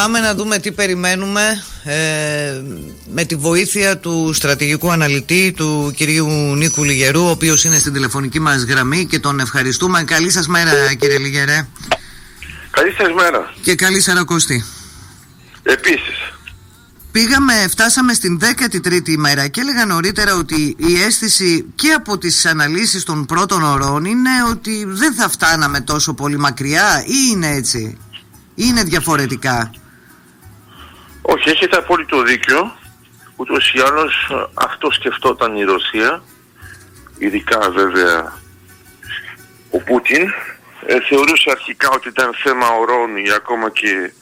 Πάμε να δούμε τι περιμένουμε ε, με τη βοήθεια του στρατηγικού αναλυτή του κυρίου Νίκου Λιγερού ο οποίος είναι στην τηλεφωνική μας γραμμή και τον ευχαριστούμε. Καλή σας μέρα κύριε Λιγερέ. Καλή σας μέρα. Και καλή Σαρακοστή. Επίσης. Πήγαμε, φτάσαμε στην 13η ημέρα και έλεγα νωρίτερα ότι η αίσθηση και από τις αναλύσεις των πρώτων ωρών είναι ότι δεν θα φτάναμε τόσο πολύ μακριά ή είναι έτσι; Ή είναι διαφορετικά; Όχι, έχετε απόλυτο δίκιο. Ούτως ή άλλως αυτό σκεφτόταν η Ρωσία, ειδικά βέβαια ο Πούτιν. Ε, θεωρούσε αρχικά ότι ήταν θέμα ωρών ή ακόμα και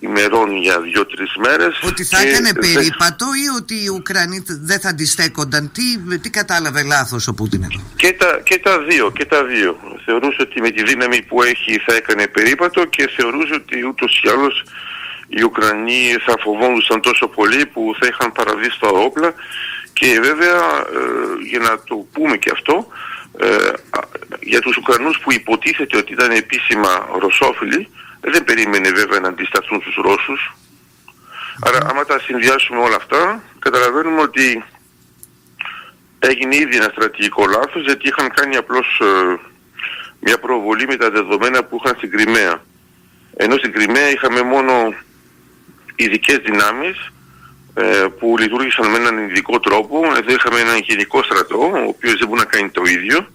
ημερών για δύο-τρεις μέρες. Ότι θα έκανε περίπατο ή ότι οι Ουκρανοί δεν θα αντιστέκονταν. Τι, τι κατάλαβε λάθος ο Πούτιν εδώ; Και τα, και τα δύο, και τα δύο. Θεωρούσε ότι με τη δύναμη που έχει θα έκανε περίπατο και θεωρούσε ότι ούτως ή άλλως οι Ουκρανοί θα φοβόντουσαν τόσο πολύ που θα είχαν παραδεί στα όπλα και βέβαια ε, για να το πούμε και αυτό ε, για τους Ουκρανούς που υποτίθεται ότι ήταν επίσημα ρωσόφιλοι δεν περίμενε βέβαια να αντισταθούν στους Ρώσους. Άρα άμα τα συνδυάσουμε όλα αυτά, καταλαβαίνουμε ότι έγινε ήδη ένα στρατηγικό λάθος γιατί είχαν κάνει απλώς ε, μια προβολή με τα δεδομένα που είχαν στην Κρυμαία. Ενώ στην Κρυμαία είχαμε μόνο ειδικές δυνάμεις ε, που λειτουργήσαν με έναν ειδικό τρόπο. Εδώ είχαμε έναν γενικό στρατό, ο οποίος δεν μπορεί να κάνει το ίδιο.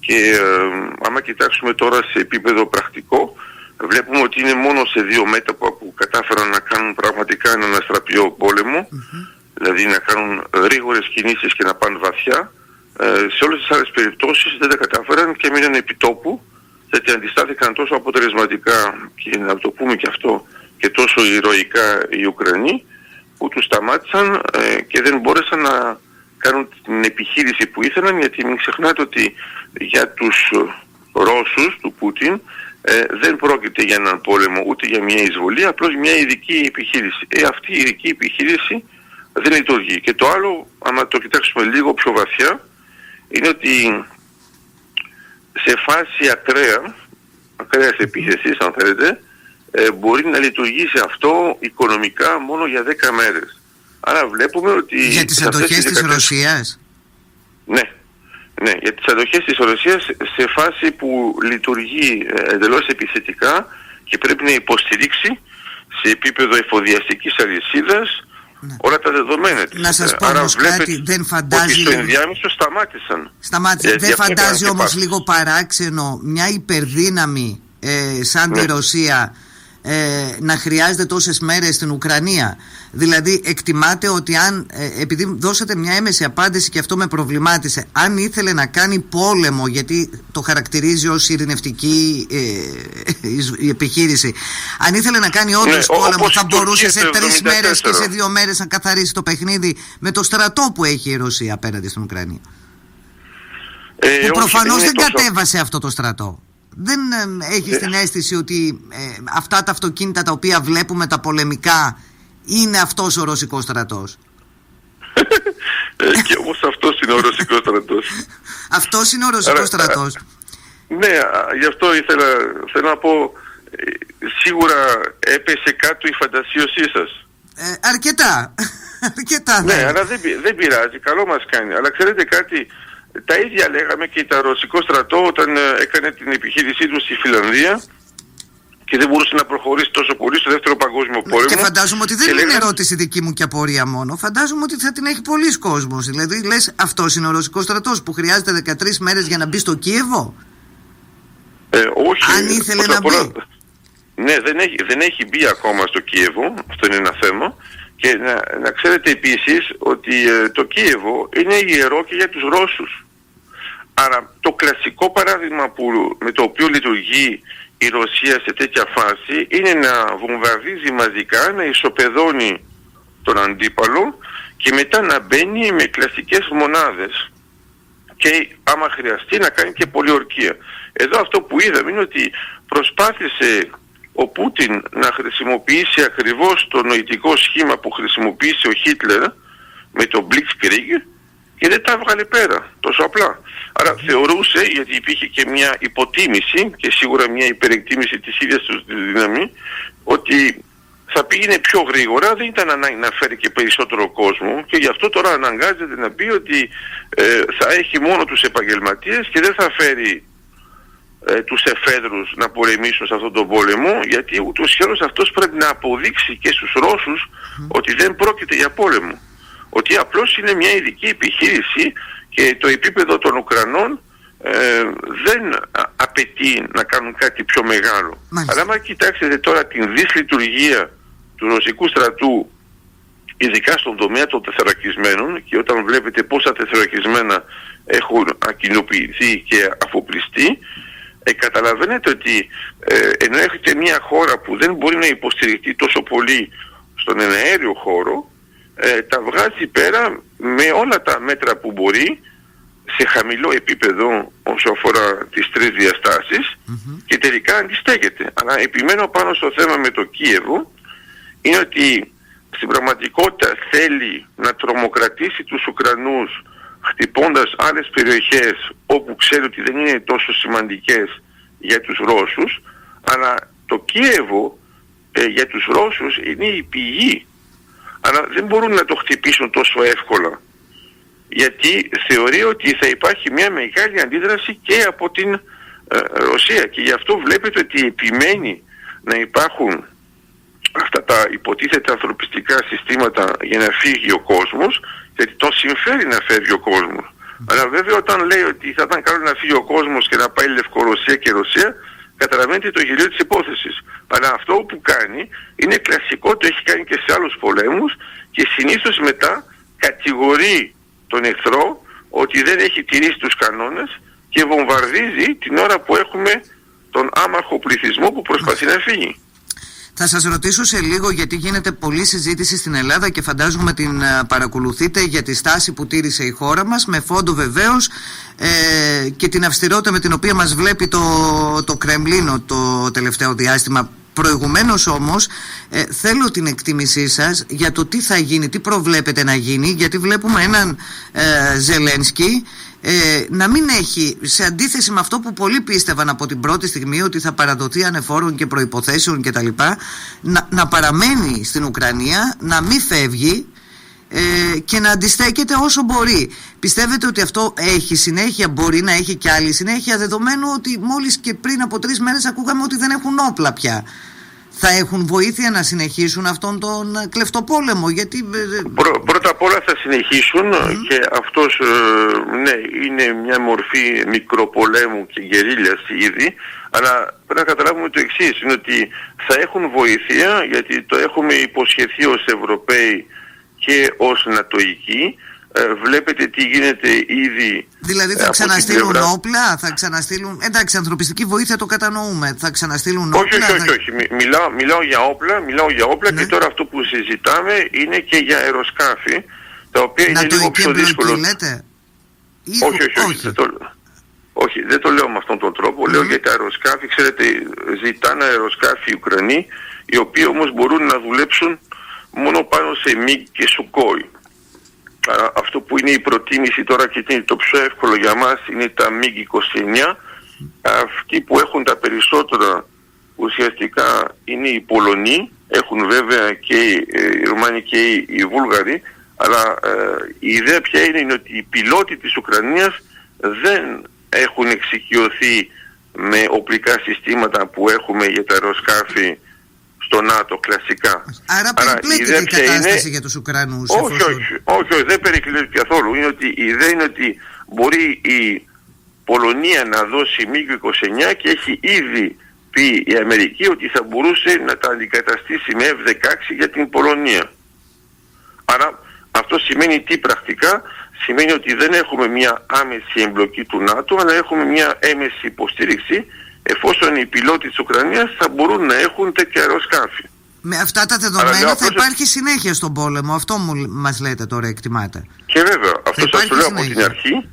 Και ε, άμα κοιτάξουμε τώρα σε επίπεδο πρακτικό, βλέπουμε ότι είναι μόνο σε δύο μέτωπα που κατάφεραν να κάνουν πραγματικά έναν αστραπιό δηλαδή να κάνουν γρήγορες κινήσεις και να πάνε βαθιά. Ε, σε όλες τις άλλες περιπτώσεις δεν τα κατάφεραν και μείναν επιτόπου γιατί αντιστάθηκαν τόσο αποτελεσματικά και να το πούμε και αυτό και τόσο ηρωικά οι Ουκρανοί που τους σταμάτησαν ε, και δεν μπόρεσαν να κάνουν την επιχείρηση που ήθελαν γιατί μην ξεχνάτε ότι για τους Ρώσους του Πούτιν ε, δεν πρόκειται για έναν πόλεμο ούτε για μια εισβολή, απλώς μια ειδική επιχείρηση. Ε, αυτή η ειδική επιχείρηση δεν λειτουργεί. Και το άλλο, άμα το κοιτάξουμε λίγο πιο βαθιά, είναι ότι σε φάση ακραία, ακραίας επίθεσης αν θέλετε, ε, μπορεί να λειτουργήσει αυτό οικονομικά μόνο για 10 μέρες. Άρα βλέπουμε ότι... Για τις αντοχές της Ρωσίας; Ναι, ναι, για τις αντοχές της Ρωσίας σε φάση που λειτουργεί ε, εντελώς επιθετικά και πρέπει να υποστηρίξει σε επίπεδο εφοδιαστικής αλυσίδας ναι. όλα τα δεδομένα της. Να σας πω Άρα όμως κάτι, δεν φαντάζει... Ότι στο ενδιάμεσο σταμάτησαν. Σταμάτησαν. Δεν φαντάζει όμως λίγο παράξενο μια υπερδύναμη ε, σαν τη Ρωσία ε, να χρειάζεται τόσες μέρες στην Ουκρανία. Δηλαδή εκτιμάται ότι αν, ε, επειδή δώσατε μια έμεση απάντηση και αυτό με προβλημάτισε, αν ήθελε να κάνει πόλεμο, γιατί το χαρακτηρίζει ως ειρηνευτική ε, η επιχείρηση, αν ήθελε να κάνει όντως ναι, πόλεμο θα μπορούσε σε τρεις μέρες και σε δύο μέρες να καθαρίσει το παιχνίδι με το στρατό που έχει η Ρωσία απέναντι στην Ουκρανία. Ε, που προφανώς δεν κατέβασε αυτό το στρατό δεν ε, έχεις την αίσθηση ότι ε, αυτά τα αυτοκίνητα τα οποία βλέπουμε τα πολεμικά είναι αυτός ο ρωσικός στρατός; ε, και όμως αυτός είναι ο ρωσικός στρατός. αυτός είναι ο ρωσικός στρατός; ναι, γι' αυτό ήθελα θέλω να πω ε, σίγουρα έπεσε κάτω η φαντασίωσή σας. Ε, αρκετά. αρκετά ναι, ναι, αλλά δεν, δεν πειράζει, καλό μας κάνει. Αλλά ξέρετε κάτι, τα ίδια λέγαμε και τα ρωσικό στρατό όταν ε, έκανε την επιχείρησή του στη Φιλανδία και δεν μπορούσε να προχωρήσει τόσο πολύ στο δεύτερο παγκόσμιο πόλεμο. Και φαντάζομαι ότι δεν είναι ερώτηση δική μου και απορία μόνο. Φαντάζομαι ότι θα την έχει πολλοί κόσμος. Δηλαδή, λες, αυτός είναι ο ρωσικός στρατός που χρειάζεται 13 μέρες για να μπει στο Κίεβο; Ε, όχι. Αν ήθελε να μπει. Ναι, δεν έχει, δεν έχει μπει ακόμα στο Κίεβο. Αυτό είναι ένα θέμα. Και να, να ξέρετε επίσης ότι ε, το Κίεβο είναι ιερό και για τους Ρώσους. Άρα το κλασικό παράδειγμα που, με το οποίο λειτουργεί η Ρωσία σε τέτοια φάση είναι να βομβαρδίζει μαζικά, να ισοπεδώνει τον αντίπαλο και μετά να μπαίνει με κλασικές μονάδες και άμα χρειαστεί να κάνει και πολιορκία. Εδώ αυτό που είδαμε είναι ότι προσπάθησε ο Πούτιν να χρησιμοποιήσει ακριβώς το νοητικό σχήμα που χρησιμοποίησε ο Χίτλερ με το Blitzkrieg και δεν τα έβγαλε πέρα, τόσο απλά. Άρα θεωρούσε, γιατί υπήρχε και μια υποτίμηση και σίγουρα μια υπερεκτίμηση της ίδιας τους δύναμη, ότι θα πήγαινε πιο γρήγορα, δεν ήταν ανάγκη να φέρει και περισσότερο κόσμο και γι' αυτό τώρα αναγκάζεται να πει ότι ε, θα έχει μόνο τους επαγγελματίες και δεν θα φέρει ε, τους εφέδρους να πολεμήσουν σε αυτόν τον πόλεμο γιατί ούτως ή άλλως αυτός πρέπει να αποδείξει και στους Ρώσους ότι δεν πρόκειται για πόλεμο. Ότι απλώς είναι μια ειδική επιχείρηση και το επίπεδο των Ουκρανών ε, δεν απαιτεί να κάνουν κάτι πιο μεγάλο. Αλλά άμα κοιτάξετε τώρα την δυσλειτουργία του ρωσικού στρατού ειδικά στον τομέα των τεθερακισμένων και όταν βλέπετε πόσα τεθερακισμένα έχουν ακινοποιηθεί και αφοπλιστεί ε, καταλαβαίνετε ότι ε, ενώ έχετε μια χώρα που δεν μπορεί να υποστηριχτεί τόσο πολύ στον εναέριο χώρο ε, τα βγάζει πέρα με όλα τα μέτρα που μπορεί σε χαμηλό επίπεδο όσο αφορά τις τρεις και τελικά αντιστέκεται. Αλλά επιμένω πάνω στο θέμα με το Κίεβο είναι ότι στην πραγματικότητα θέλει να τρομοκρατήσει τους Ουκρανούς χτυπώντας άλλες περιοχές όπου ξέρει ότι δεν είναι τόσο σημαντικές για τους Ρώσους αλλά το Κίεβο ε, για τους Ρώσους είναι η πηγή αλλά δεν μπορούν να το χτυπήσουν τόσο εύκολα. Γιατί θεωρεί ότι θα υπάρχει μια μεγάλη αντίδραση και από την ε, Ρωσία. Και γι' αυτό βλέπετε ότι επιμένει να υπάρχουν αυτά τα υποτίθεται ανθρωπιστικά συστήματα για να φύγει ο κόσμος γιατί τον συμφέρει να φεύγει ο κόσμος. Αλλά βέβαια όταν λέει ότι θα ήταν καλό να φύγει ο κόσμος και να πάει Λευκορωσία και Ρωσία καταλαβαίνετε το γελίο της υπόθεσης. Αλλά αυτό που κάνει είναι κλασικό, το έχει κάνει και σε άλλους πολέμους και συνήθως μετά κατηγορεί τον εχθρό ότι δεν έχει τηρήσει τους κανόνες και βομβαρδίζει την ώρα που έχουμε τον άμαχο πληθυσμό που προσπαθεί να φύγει. Θα σας ρωτήσω σε λίγο γιατί γίνεται πολλή συζήτηση στην Ελλάδα και φαντάζομαι την ε, παρακολουθείτε για τη στάση που τήρησε η χώρα μας με φόντο βεβαίως ε, και την αυστηρότητα με την οποία μας βλέπει το, το Κρεμλίνο το τελευταίο διάστημα Προηγουμένως όμως ε, θέλω την εκτίμησή σας για το τι θα γίνει, τι προβλέπετε να γίνει γιατί βλέπουμε έναν ε, Ζελένσκι ε, να μην έχει, σε αντίθεση με αυτό που πολλοί πίστευαν από την πρώτη στιγμή ότι θα παραδοθεί ανεφόρων και προϋποθέσεων κτλ να, να παραμένει στην Ουκρανία, να μην φεύγει ε, και να αντιστέκεται όσο μπορεί. Πιστεύετε ότι αυτό έχει συνέχεια, μπορεί να έχει και άλλη συνέχεια, δεδομένου ότι μόλις και πριν από τρεις μέρες ακούγαμε ότι δεν έχουν όπλα πια. Θα έχουν βοήθεια να συνεχίσουν αυτόν τον κλεφτοπόλεμο, γιατί... Ε, ε, πρώτα απ' όλα θα συνεχίσουν και αυτός, ναι, είναι μια μορφή μικροπολέμου και γερίλιας ήδη, αλλά πρέπει να καταλάβουμε το εξής, είναι ότι θα έχουν βοήθεια, γιατί το έχουμε υποσχεθεί ως Ευρωπαίοι και ως νατοικοί ε, βλέπετε τι γίνεται ήδη Δηλαδή θα ξαναστείλουν όπλα, θα ξαναστείλουν... Εντάξει, ανθρωπιστική βοήθεια το κατανοούμε. Θα ξαναστείλουν όπλα. Όχι, όχι, όχι. όχι. Μιλάω, μιλάω για όπλα, μιλάω για όπλα και ναι. τώρα αυτό που συζητάμε είναι και για αεροσκάφη, τα οποία είναι λίγο πιο δύσκολο. Λέτε; Όχι, όχι, όχι. Δεν το... όχι, δεν το λέω με αυτόν τον τρόπο. Λέω για τα αεροσκάφη. Ξέρετε, ζητάνε αεροσκάφη οι Ουκρανοί, οι οποίοι όμως μπορούν να δουλέψουν μόνο πάνω σε μη και σουκόι. Αυτό που είναι η προτίμηση τώρα και είναι το πιο εύκολο για μας είναι τα MiG-29. Αυτοί που έχουν τα περισσότερα ουσιαστικά είναι οι Πολωνοί, έχουν βέβαια και οι, ε, οι Ρουμάνοι και οι, Βούλγαροι, αλλά ε, η ιδέα πια είναι, είναι ότι οι πιλότοι της Ουκρανίας δεν έχουν εξοικειωθεί με οπλικά συστήματα που έχουμε για τα αεροσκάφη στο ΝΑΤΟ κλασικά. Άρα περιπλέκεται η, η κατάσταση για τους Ουκρανούς. Όχι, όχι, όχι, όχι, δεν περιπλέκεται καθόλου. Είναι ότι η ιδέα είναι ότι μπορεί η Πολωνία να δώσει μήκο 29 και έχει ήδη πει η Αμερική ότι θα μπορούσε να τα αντικαταστήσει με F-16 για την Πολωνία. Άρα αυτό σημαίνει τι πρακτικά, σημαίνει ότι δεν έχουμε μια άμεση εμπλοκή του ΝΑΤΟ, αλλά έχουμε μια έμεση υποστήριξη εφόσον οι πιλότοι της Ουκρανίας θα μπορούν να έχουν τέτοια αεροσκάφη. Με αυτά τα δεδομένα θα υπάρχει συνέχεια στον πόλεμο. Αυτό μου μας λέτε τώρα εκτιμάτε. Και βέβαια, αυτό σας το λέω από την αρχή.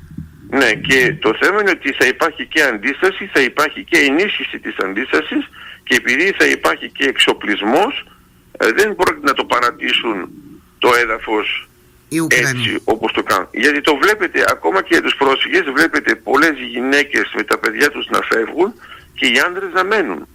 Ναι, και το θέμα είναι ότι θα υπάρχει και αντίσταση, θα υπάρχει και ενίσχυση της αντίστασης και επειδή θα υπάρχει και εξοπλισμός, ε, δεν πρόκειται να το παρατήσουν το έδαφος έτσι όπως το κάνουν. Γιατί το βλέπετε ακόμα και για τους πρόσφυγες, βλέπετε πολλές γυναίκες με τα παιδιά τους να φεύγουν και οι άντρες να μένουν.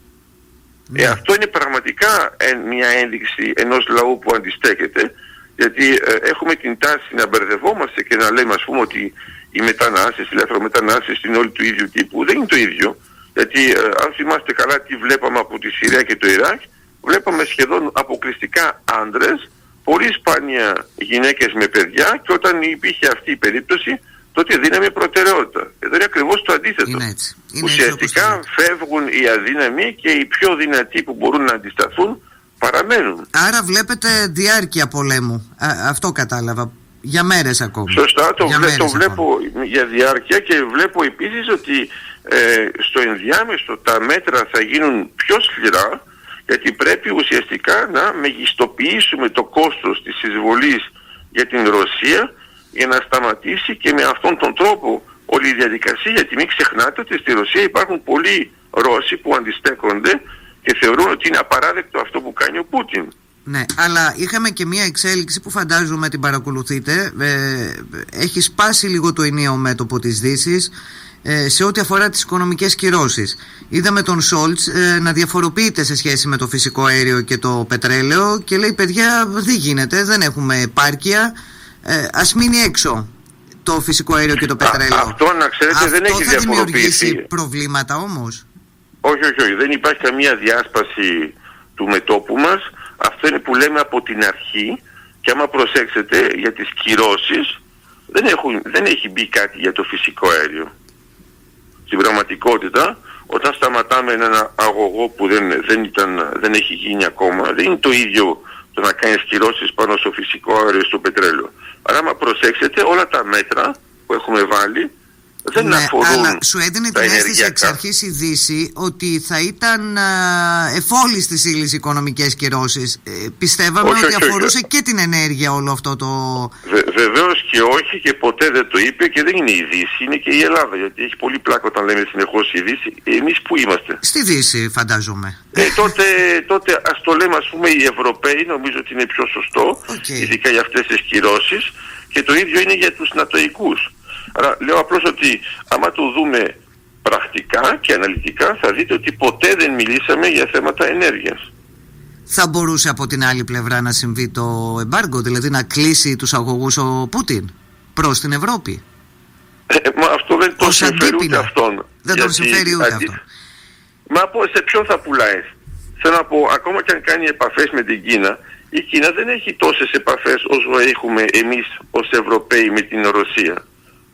Ε, αυτό είναι πραγματικά μια ένδειξη ενός λαού που αντιστέκεται γιατί ε, έχουμε την τάση να μπερδευόμαστε και να λέμε ας πούμε ότι οι μετανάστες, οι λαθρομετανάστες είναι όλοι του ίδιου τύπου. Δεν είναι το ίδιο. Γιατί ε, αν θυμάστε καλά τι βλέπαμε από τη Συρία και το Ιράκ, βλέπαμε σχεδόν αποκλειστικά άντρες, πολύ σπάνια γυναίκες με παιδιά και όταν υπήρχε αυτή η περίπτωση τότε δίναμε προτεραιότητα. Εδώ είναι ακριβώς το αντίθετο. Είναι έτσι. Είναι Ουσιαστικά φεύγουν οι αδύναμοι και οι πιο δυνατοί που μπορούν να αντισταθούν παραμένουν. Άρα βλέπετε διάρκεια πολέμου. αυτό κατάλαβα. Για μέρες ακόμα. Σωστά, το, βλέ, το βλέπω για διάρκεια και βλέπω επίσης ότι ε, στο ενδιάμεσο τα μέτρα θα γίνουν πιο σκληρά γιατί πρέπει ουσιαστικά να μεγιστοποιήσουμε το κόστος της εισβολής για την Ρωσία για να σταματήσει και με αυτόν τον τρόπο όλη η διαδικασία γιατί μην ξεχνάτε ότι στη Ρωσία υπάρχουν πολλοί Ρώσοι που αντιστέκονται και θεωρούν ότι είναι απαράδεκτο αυτό που κάνει ο Πούτιν. Ναι, αλλά είχαμε και μια εξέλιξη που φαντάζομαι την παρακολουθείτε. Ε, έχει σπάσει λίγο το ενιαίο μέτωπο της δύσης ε, σε ό,τι αφορά τις οικονομικές κυρώσεις. Είδαμε τον Σόλτς ε, να διαφοροποιείται σε σχέση με το φυσικό αέριο και το πετρέλαιο και λέει παιδιά δεν γίνεται, δεν έχουμε επάρκεια, ε, ας μείνει έξω το φυσικό αέριο και το πετρέλαιο. αυτό να ξέρετε δεν έχει θα δημιουργήσει προβλήματα όμως; Όχι, όχι, όχι. Δεν υπάρχει καμία διάσπαση του μετόπου μας. Αυτό είναι που λέμε από την αρχή και άμα προσέξετε για τις κυρώσεις δεν, έχουν, δεν έχει μπει κάτι για το φυσικό αέριο. Στην πραγματικότητα όταν σταματάμε έναν αγωγό που δεν, δεν, ήταν, δεν έχει γίνει ακόμα δεν είναι το ίδιο το να κάνεις κυρώσεις πάνω στο φυσικό αέριο στο πετρέλαιο. Αλλά άμα προσέξετε όλα τα μέτρα που έχουμε βάλει δεν ναι, αφορούν αλλά σου έδινε την αίσθηση εξ αρχής η Δύση ότι θα ήταν εφόλη τη ύλης οικονομικές κυρώσεις. Ε, πιστεύαμε όχι, ότι όχι, αφορούσε όχι. και την ενέργεια όλο αυτό το. Βε, Βεβαίως και όχι και ποτέ δεν το είπε και δεν είναι η Δύση, είναι και η Ελλάδα. Γιατί έχει πολύ πλάκο όταν λέμε συνεχώς η Δύση. Εμείς που είμαστε. Στη Δύση, φαντάζομαι. Ε, τότε τότε ας το λέμε, ας πούμε, οι Ευρωπαίοι, νομίζω ότι είναι πιο σωστό, okay. ειδικά για αυτές τις κυρώσεις. Και το ίδιο είναι για τους Νατοικού. Άρα λέω απλώς ότι άμα το δούμε πρακτικά και αναλυτικά θα δείτε ότι ποτέ δεν μιλήσαμε για θέματα ενέργειας. Θα μπορούσε από την άλλη πλευρά να συμβεί το εμπάργκο, δηλαδή να κλείσει τους αγωγούς ο Πούτιν προς την Ευρώπη; Ε, μα αυτό δεν τον συμφέρει ούτε αυτόν. Δεν τον συμφέρει ούτε αντί... αυτό. Μα σε ποιον θα πουλάει; Θέλω να πω, ακόμα και αν κάνει επαφές με την Κίνα, η Κίνα δεν έχει τόσες επαφές όσο έχουμε εμείς ως Ευρωπαίοι με την Ρωσία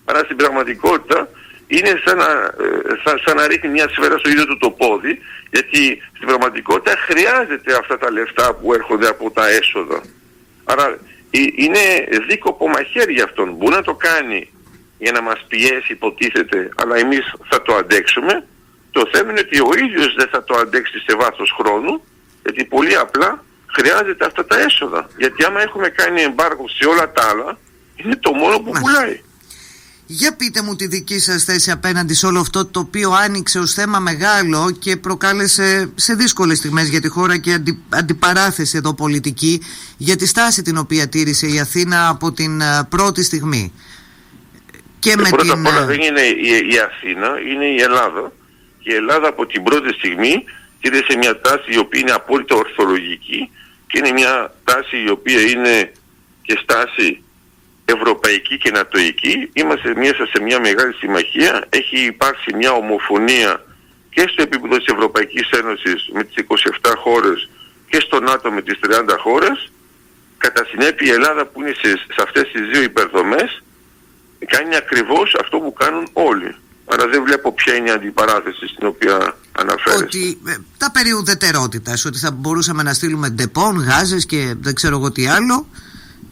αλλά στην πραγματικότητα είναι σαν να, σαν, σαν να ρίχνει μια σφαίρα στο ίδιο του το πόδι, γιατί στην πραγματικότητα χρειάζεται αυτά τα λεφτά που έρχονται από τα έσοδα. Άρα είναι δίκοπο μαχαίρι για αυτόν. Μπορεί να το κάνει για να μας πιέσει υποτίθεται, αλλά εμείς θα το αντέξουμε. Το θέμα είναι ότι ο ίδιος δεν θα το αντέξει σε βάθος χρόνου, γιατί πολύ απλά χρειάζεται αυτά τα έσοδα. Γιατί άμα έχουμε κάνει εμπάργο σε όλα τα άλλα, είναι το μόνο που πουλάει. Για πείτε μου τη δική σας θέση απέναντι σε όλο αυτό το οποίο άνοιξε ως θέμα μεγάλο και προκάλεσε σε δύσκολες στιγμές για τη χώρα και αντι, αντιπαράθεση εδώ πολιτική για τη στάση την οποία τήρησε η Αθήνα από την uh, πρώτη στιγμή. Και, με πρώτα την... απ' όλα δεν είναι η, η Αθήνα, είναι η Ελλάδα. Και η Ελλάδα από την πρώτη στιγμή τήρησε μια τάση η οποία είναι απόλυτα ορθολογική και είναι μια τάση η οποία είναι και στάση ευρωπαϊκή και νατοϊκή. Είμαστε μέσα σε μια μεγάλη συμμαχία. Έχει υπάρξει μια ομοφωνία και στο επίπεδο της Ευρωπαϊκής Ένωσης με τις 27 χώρες και στο ΝΑΤΟ με τις 30 χώρες. Κατά συνέπεια η Ελλάδα που είναι σε, σε αυτές τις δύο υπερδομές κάνει ακριβώς αυτό που κάνουν όλοι. Άρα δεν βλέπω ποια είναι η αντιπαράθεση στην οποία αναφέρεστε. Ότι ε, τα περί ουδετερότητας, ότι θα μπορούσαμε να στείλουμε Ντεπόν, γάζες και δεν ξέρω εγώ τι άλλο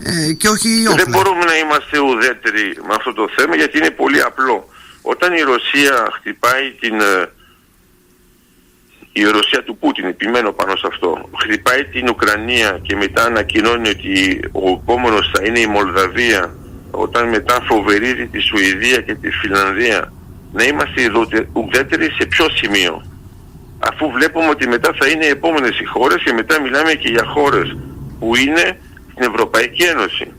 ε, και όχι όπλα. Δεν μπορούμε να είμαστε ουδέτεροι με αυτό το θέμα γιατί είναι πολύ απλό. Όταν η Ρωσία χτυπάει την... Ε, η Ρωσία του Πούτιν, επιμένω πάνω σε αυτό, χτυπάει την Ουκρανία και μετά ανακοινώνει ότι ο επόμενος θα είναι η Μολδαβία, όταν μετά φοβερίζει τη Σουηδία και τη Φιλανδία, να είμαστε ουδέτεροι σε ποιο σημείο; Αφού βλέπουμε ότι μετά θα είναι οι επόμενες οι χώρες και μετά μιλάμε και για χώρες που είναι στην Ευρωπαϊκή Ένωση.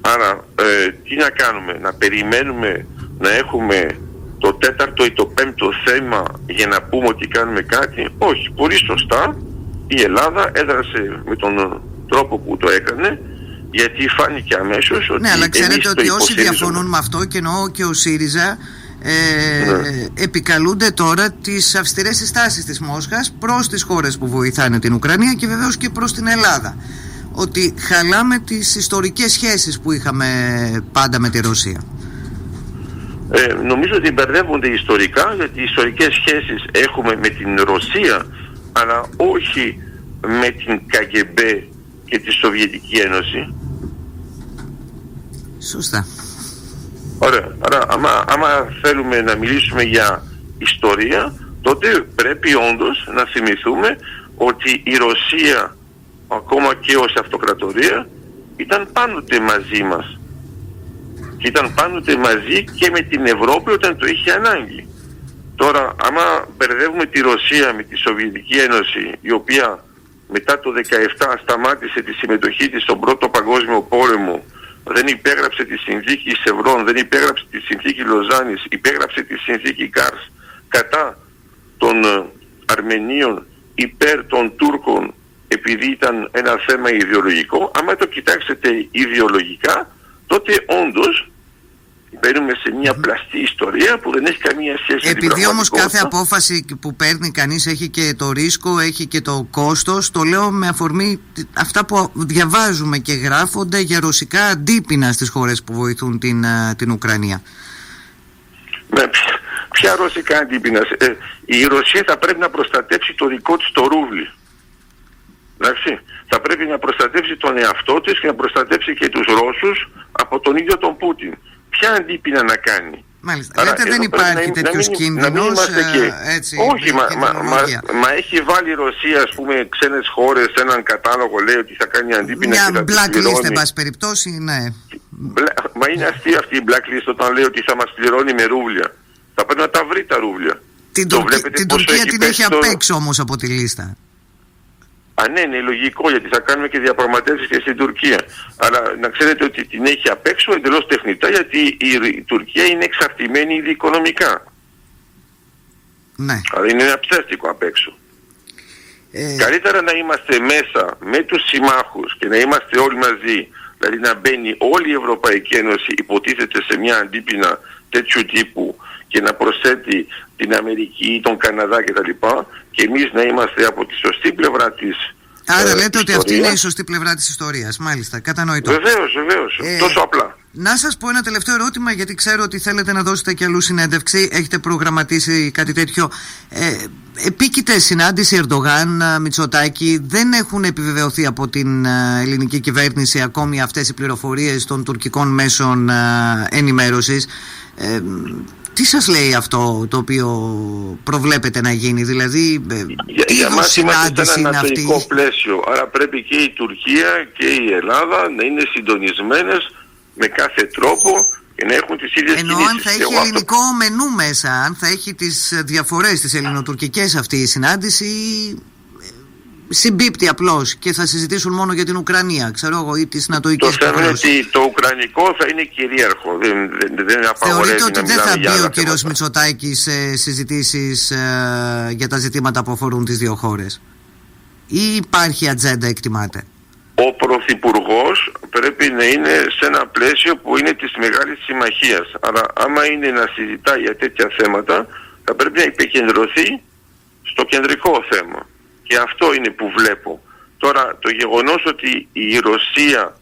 Άρα ε, τι να κάνουμε, να περιμένουμε να έχουμε το τέταρτο ή το πέμπτο θέμα για να πούμε ότι κάνουμε κάτι; Όχι, πολύ σωστά η Ελλάδα έδρασε με τον τρόπο που το έκανε γιατί φάνηκε αμέσως ότι. Ναι, αλλά ξέρετε ότι όσοι διαφωνούν με αυτό και εννοώ και ο ΣΥΡΙΖΑ ε, ναι. επικαλούνται τώρα τις αυστηρές συστάσεις της Μόσχας προς τις χώρες που βοηθάνε την Ουκρανία και βεβαίως και προς την Ελλάδα ότι χαλάμε τις ιστορικές σχέσεις που είχαμε πάντα με τη Ρωσία. Ε, νομίζω ότι μπερδεύονται ιστορικά γιατί οι ιστορικές σχέσεις έχουμε με την Ρωσία αλλά όχι με την ΚΑΓΕΜΠΕ και τη Σοβιετική Ένωση. Σωστά. Ωραία. Άρα, άμα, άμα θέλουμε να μιλήσουμε για ιστορία, τότε πρέπει όντως να θυμηθούμε ότι η Ρωσία, ακόμα και ως αυτοκρατορία, ήταν πάντοτε μαζί μας. Και ήταν πάντοτε μαζί και με την Ευρώπη όταν το είχε ανάγκη. Τώρα, άμα μπερδεύουμε τη Ρωσία με τη Σοβιετική Ένωση, η οποία μετά το 17 σταμάτησε τη συμμετοχή της στον Πρώτο Παγκόσμιο Πόλεμο δεν υπέγραψε τη συνθήκη Σευρών, δεν υπέγραψε τη συνθήκη Λοζάνης, υπέγραψε τη συνθήκη Κάρς κατά των ε, Αρμενίων υπέρ των Τούρκων επειδή ήταν ένα θέμα ιδεολογικό, άμα το κοιτάξετε ιδεολογικά, τότε όντως μπαίνουμε σε μια πλαστή ιστορία που δεν έχει καμία σχέση Επειδή όμως κάθε απόφαση που παίρνει κανείς έχει και το ρίσκο, έχει και το κόστος, το λέω με αφορμή αυτά που διαβάζουμε και γράφονται για ρωσικά αντίπεινα στις χώρες που βοηθούν την, ε, την Ουκρανία. Ναι, ποια ρωσικά αντίπεινα. Ε, η Ρωσία θα πρέπει να προστατεύσει το δικό της το ρούβλι. Εντάξει. Θα πρέπει να προστατεύσει τον εαυτό της και να προστατεύσει και τους Ρώσους από τον ίδιο τον Πούτιν ποια αντίπεινα να κάνει. Μάλιστα. Άρα, Λέτε δεν υπάρχει τέτοιος κίνδυνος. Ε, Όχι, μα, μα, μα, μα, έχει βάλει η Ρωσία, ας πούμε, ξένες χώρες σε έναν κατάλογο, λέει ότι θα κάνει αντίπεινα. Μια blacklist, εν πάση περιπτώσει, ναι. Μα είναι αστεία αυτή η blacklist όταν λέει ότι θα μας πληρώνει με ρούβλια. Θα πρέπει να τα βρει τα ρούβλια. Την, την Τουρκία την έχει απ' έξω όμως από τη λίστα. Α, ναι, είναι λογικό γιατί θα κάνουμε και διαπραγματεύσεις και στην Τουρκία. Αλλά να ξέρετε ότι την έχει απ' έξω εντελώς τεχνητά γιατί η, Τουρκία είναι εξαρτημένη ήδη οικονομικά. Ναι. Αλλά είναι ένα ψεύτικο απ' έξω. Ε... Καλύτερα να είμαστε μέσα με τους συμμάχους και να είμαστε όλοι μαζί, δηλαδή να μπαίνει όλη η Ευρωπαϊκή Ένωση υποτίθεται σε μια αντίπεινα τέτοιου τύπου και να προσθέτει την Αμερική ή τον Καναδά κτλ. Και εμείς να είμαστε από τη σωστή πλευρά της Άρα ε, λέτε ότι αυτή είναι η σωστή πλευρά της ιστορίας. Μάλιστα, κατανοητό. Βεβαίως, βεβαίως. Ε, τόσο απλά. Να σας πω ένα τελευταίο ερώτημα γιατί ξέρω ότι θέλετε να δώσετε και αλλού συνέντευξη. Έχετε προγραμματίσει κάτι τέτοιο. Ε, επίκειται συνάντηση Ερντογάν Μητσοτάκη δεν έχουν επιβεβαιωθεί από την ε, ελληνική κυβέρνηση ακόμη αυτές οι πληροφορίες των τουρκικών μέσων ε, ενημέρωσης. Ε, τι σας λέει αυτό το οποίο προβλέπετε να γίνει, δηλαδή ε, για, τι για μας είμαστε σε ένα ανατολικό πλαίσιο, άρα πρέπει και η Τουρκία και η Ελλάδα να είναι συντονισμένες με κάθε τρόπο και να έχουν τις ίδιες Ενώ αν θα έχει ελληνικό μενού μέσα, αν θα έχει τις διαφορές, τις ελληνοτουρκικές αυτή η συνάντηση συμπίπτει απλώς και θα συζητήσουν μόνο για την Ουκρανία, ξέρω εγώ, ή τις νατοικέ Το θέμα είναι ότι το Ουκρανικό θα είναι κυρίαρχο. Δεν, δεν, δεν Θεωρείτε ότι δεν θα μπει ο κύριος Μητσοτάκη σε συζητήσεις ε, για τα ζητήματα που αφορούν τις δύο χώρες, ή υπάρχει ατζέντα, εκτιμάτε. Ο Πρωθυπουργός πρέπει να είναι σε ένα πλαίσιο που είναι της μεγάλης συμμαχίας. Αλλά άμα είναι να συζητάει για τέτοια θέματα, θα πρέπει να επικεντρωθεί στο κεντρικό θέμα. Και αυτό είναι που βλέπω. Τώρα το γεγονός ότι η Ρωσία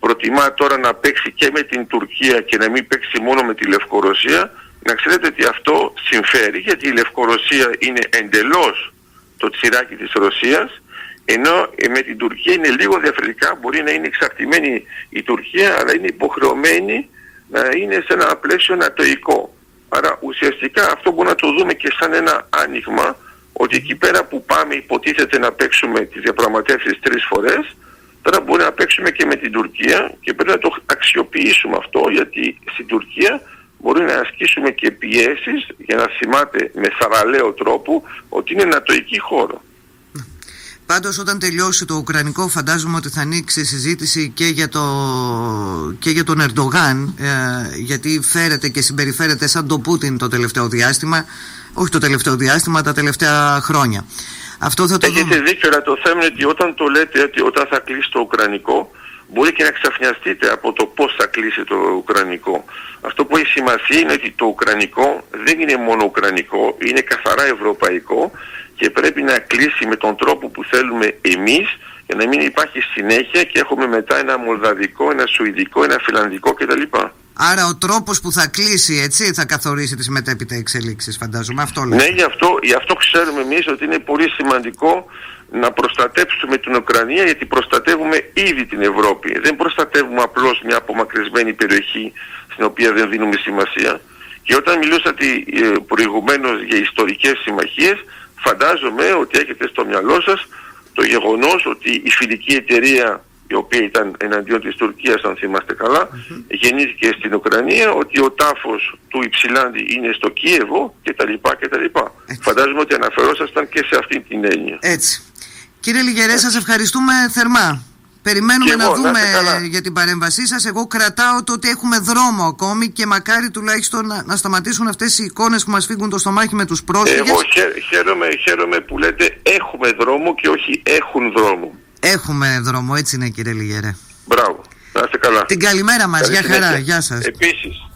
προτιμά τώρα να παίξει και με την Τουρκία και να μην παίξει μόνο με τη Λευκορωσία, να ξέρετε ότι αυτό συμφέρει γιατί η Λευκορωσία είναι εντελώς το τσιράκι της Ρωσίας ενώ με την Τουρκία είναι λίγο διαφορετικά, μπορεί να είναι εξαρτημένη η Τουρκία αλλά είναι υποχρεωμένη να είναι σε ένα πλαίσιο νατοϊκό. Άρα ουσιαστικά αυτό μπορούμε να το δούμε και σαν ένα άνοιγμα ότι εκεί πέρα που πάμε υποτίθεται να παίξουμε τις διαπραγματεύσεις τρεις φορές, τώρα μπορεί να παίξουμε και με την Τουρκία και πρέπει να το αξιοποιήσουμε αυτό γιατί στην Τουρκία μπορεί να ασκήσουμε και πιέσεις για να θυμάται με θαραλέο τρόπο ότι είναι νατοική χώρο. Πάντως όταν τελειώσει το Ουκρανικό φαντάζομαι ότι θα ανοίξει συζήτηση και για, το, και για τον Ερντογάν ε, γιατί φέρεται και συμπεριφέρεται σαν το Πούτιν το τελευταίο διάστημα όχι το τελευταίο διάστημα, τα τελευταία χρόνια. Αυτό θα το Έχετε δούμε. δίκιο, αλλά το θέμα είναι ότι όταν το λέτε ότι όταν θα κλείσει το Ουκρανικό μπορεί και να ξαφνιαστείτε από το πώς θα κλείσει το Ουκρανικό. Αυτό που έχει σημασία είναι ότι το Ουκρανικό δεν είναι μόνο Ουκρανικό, είναι καθαρά ευρωπαϊκό και πρέπει να κλείσει με τον τρόπο που θέλουμε εμείς για να μην υπάρχει συνέχεια και έχουμε μετά ένα Μολδαβικό, ένα Σουηδικό, ένα Φιλανδικό κτλ. Άρα ο τρόπος που θα κλείσει έτσι θα καθορίσει τις μετέπειτα εξελίξεις φαντάζομαι αυτό λέτε. Ναι γι' αυτό, γι αυτό ξέρουμε εμείς ότι είναι πολύ σημαντικό να προστατέψουμε την Ουκρανία γιατί προστατεύουμε ήδη την Ευρώπη. Δεν προστατεύουμε απλώς μια απομακρυσμένη περιοχή στην οποία δεν δίνουμε σημασία. Και όταν μιλούσατε ε, προηγουμένως για ιστορικές συμμαχίες φαντάζομαι ότι έχετε στο μυαλό σας το γεγονός ότι η φιλική εταιρεία η οποία ήταν εναντίον της Τουρκίας αν θυμάστε καλά, γεννήθηκε στην Ουκρανία, ότι ο τάφος του Υψηλάνδη είναι στο Κίεβο κτλ. κτλ. Φαντάζομαι ότι αναφερόσασταν και σε αυτή την έννοια. Έτσι. Κύριε Λιγερέ, σας ευχαριστούμε θερμά. Περιμένουμε να δούμε για την παρέμβασή σας. Εγώ κρατάω το ότι έχουμε δρόμο ακόμη και μακάρι τουλάχιστον να, να σταματήσουν αυτές οι εικόνες που μας φύγουν το στομάχι με τους πρόσφυγες. Εγώ χαίρομαι, χαίρομαι που λέτε έχουμε δρόμο και όχι έχουν δρόμο. Έχουμε δρόμο, έτσι είναι κύριε Λιγερέ. Μπράβο. Να είστε καλά. Την καλημέρα μας. Γεια χαρά. Γεια σας. Επίσης.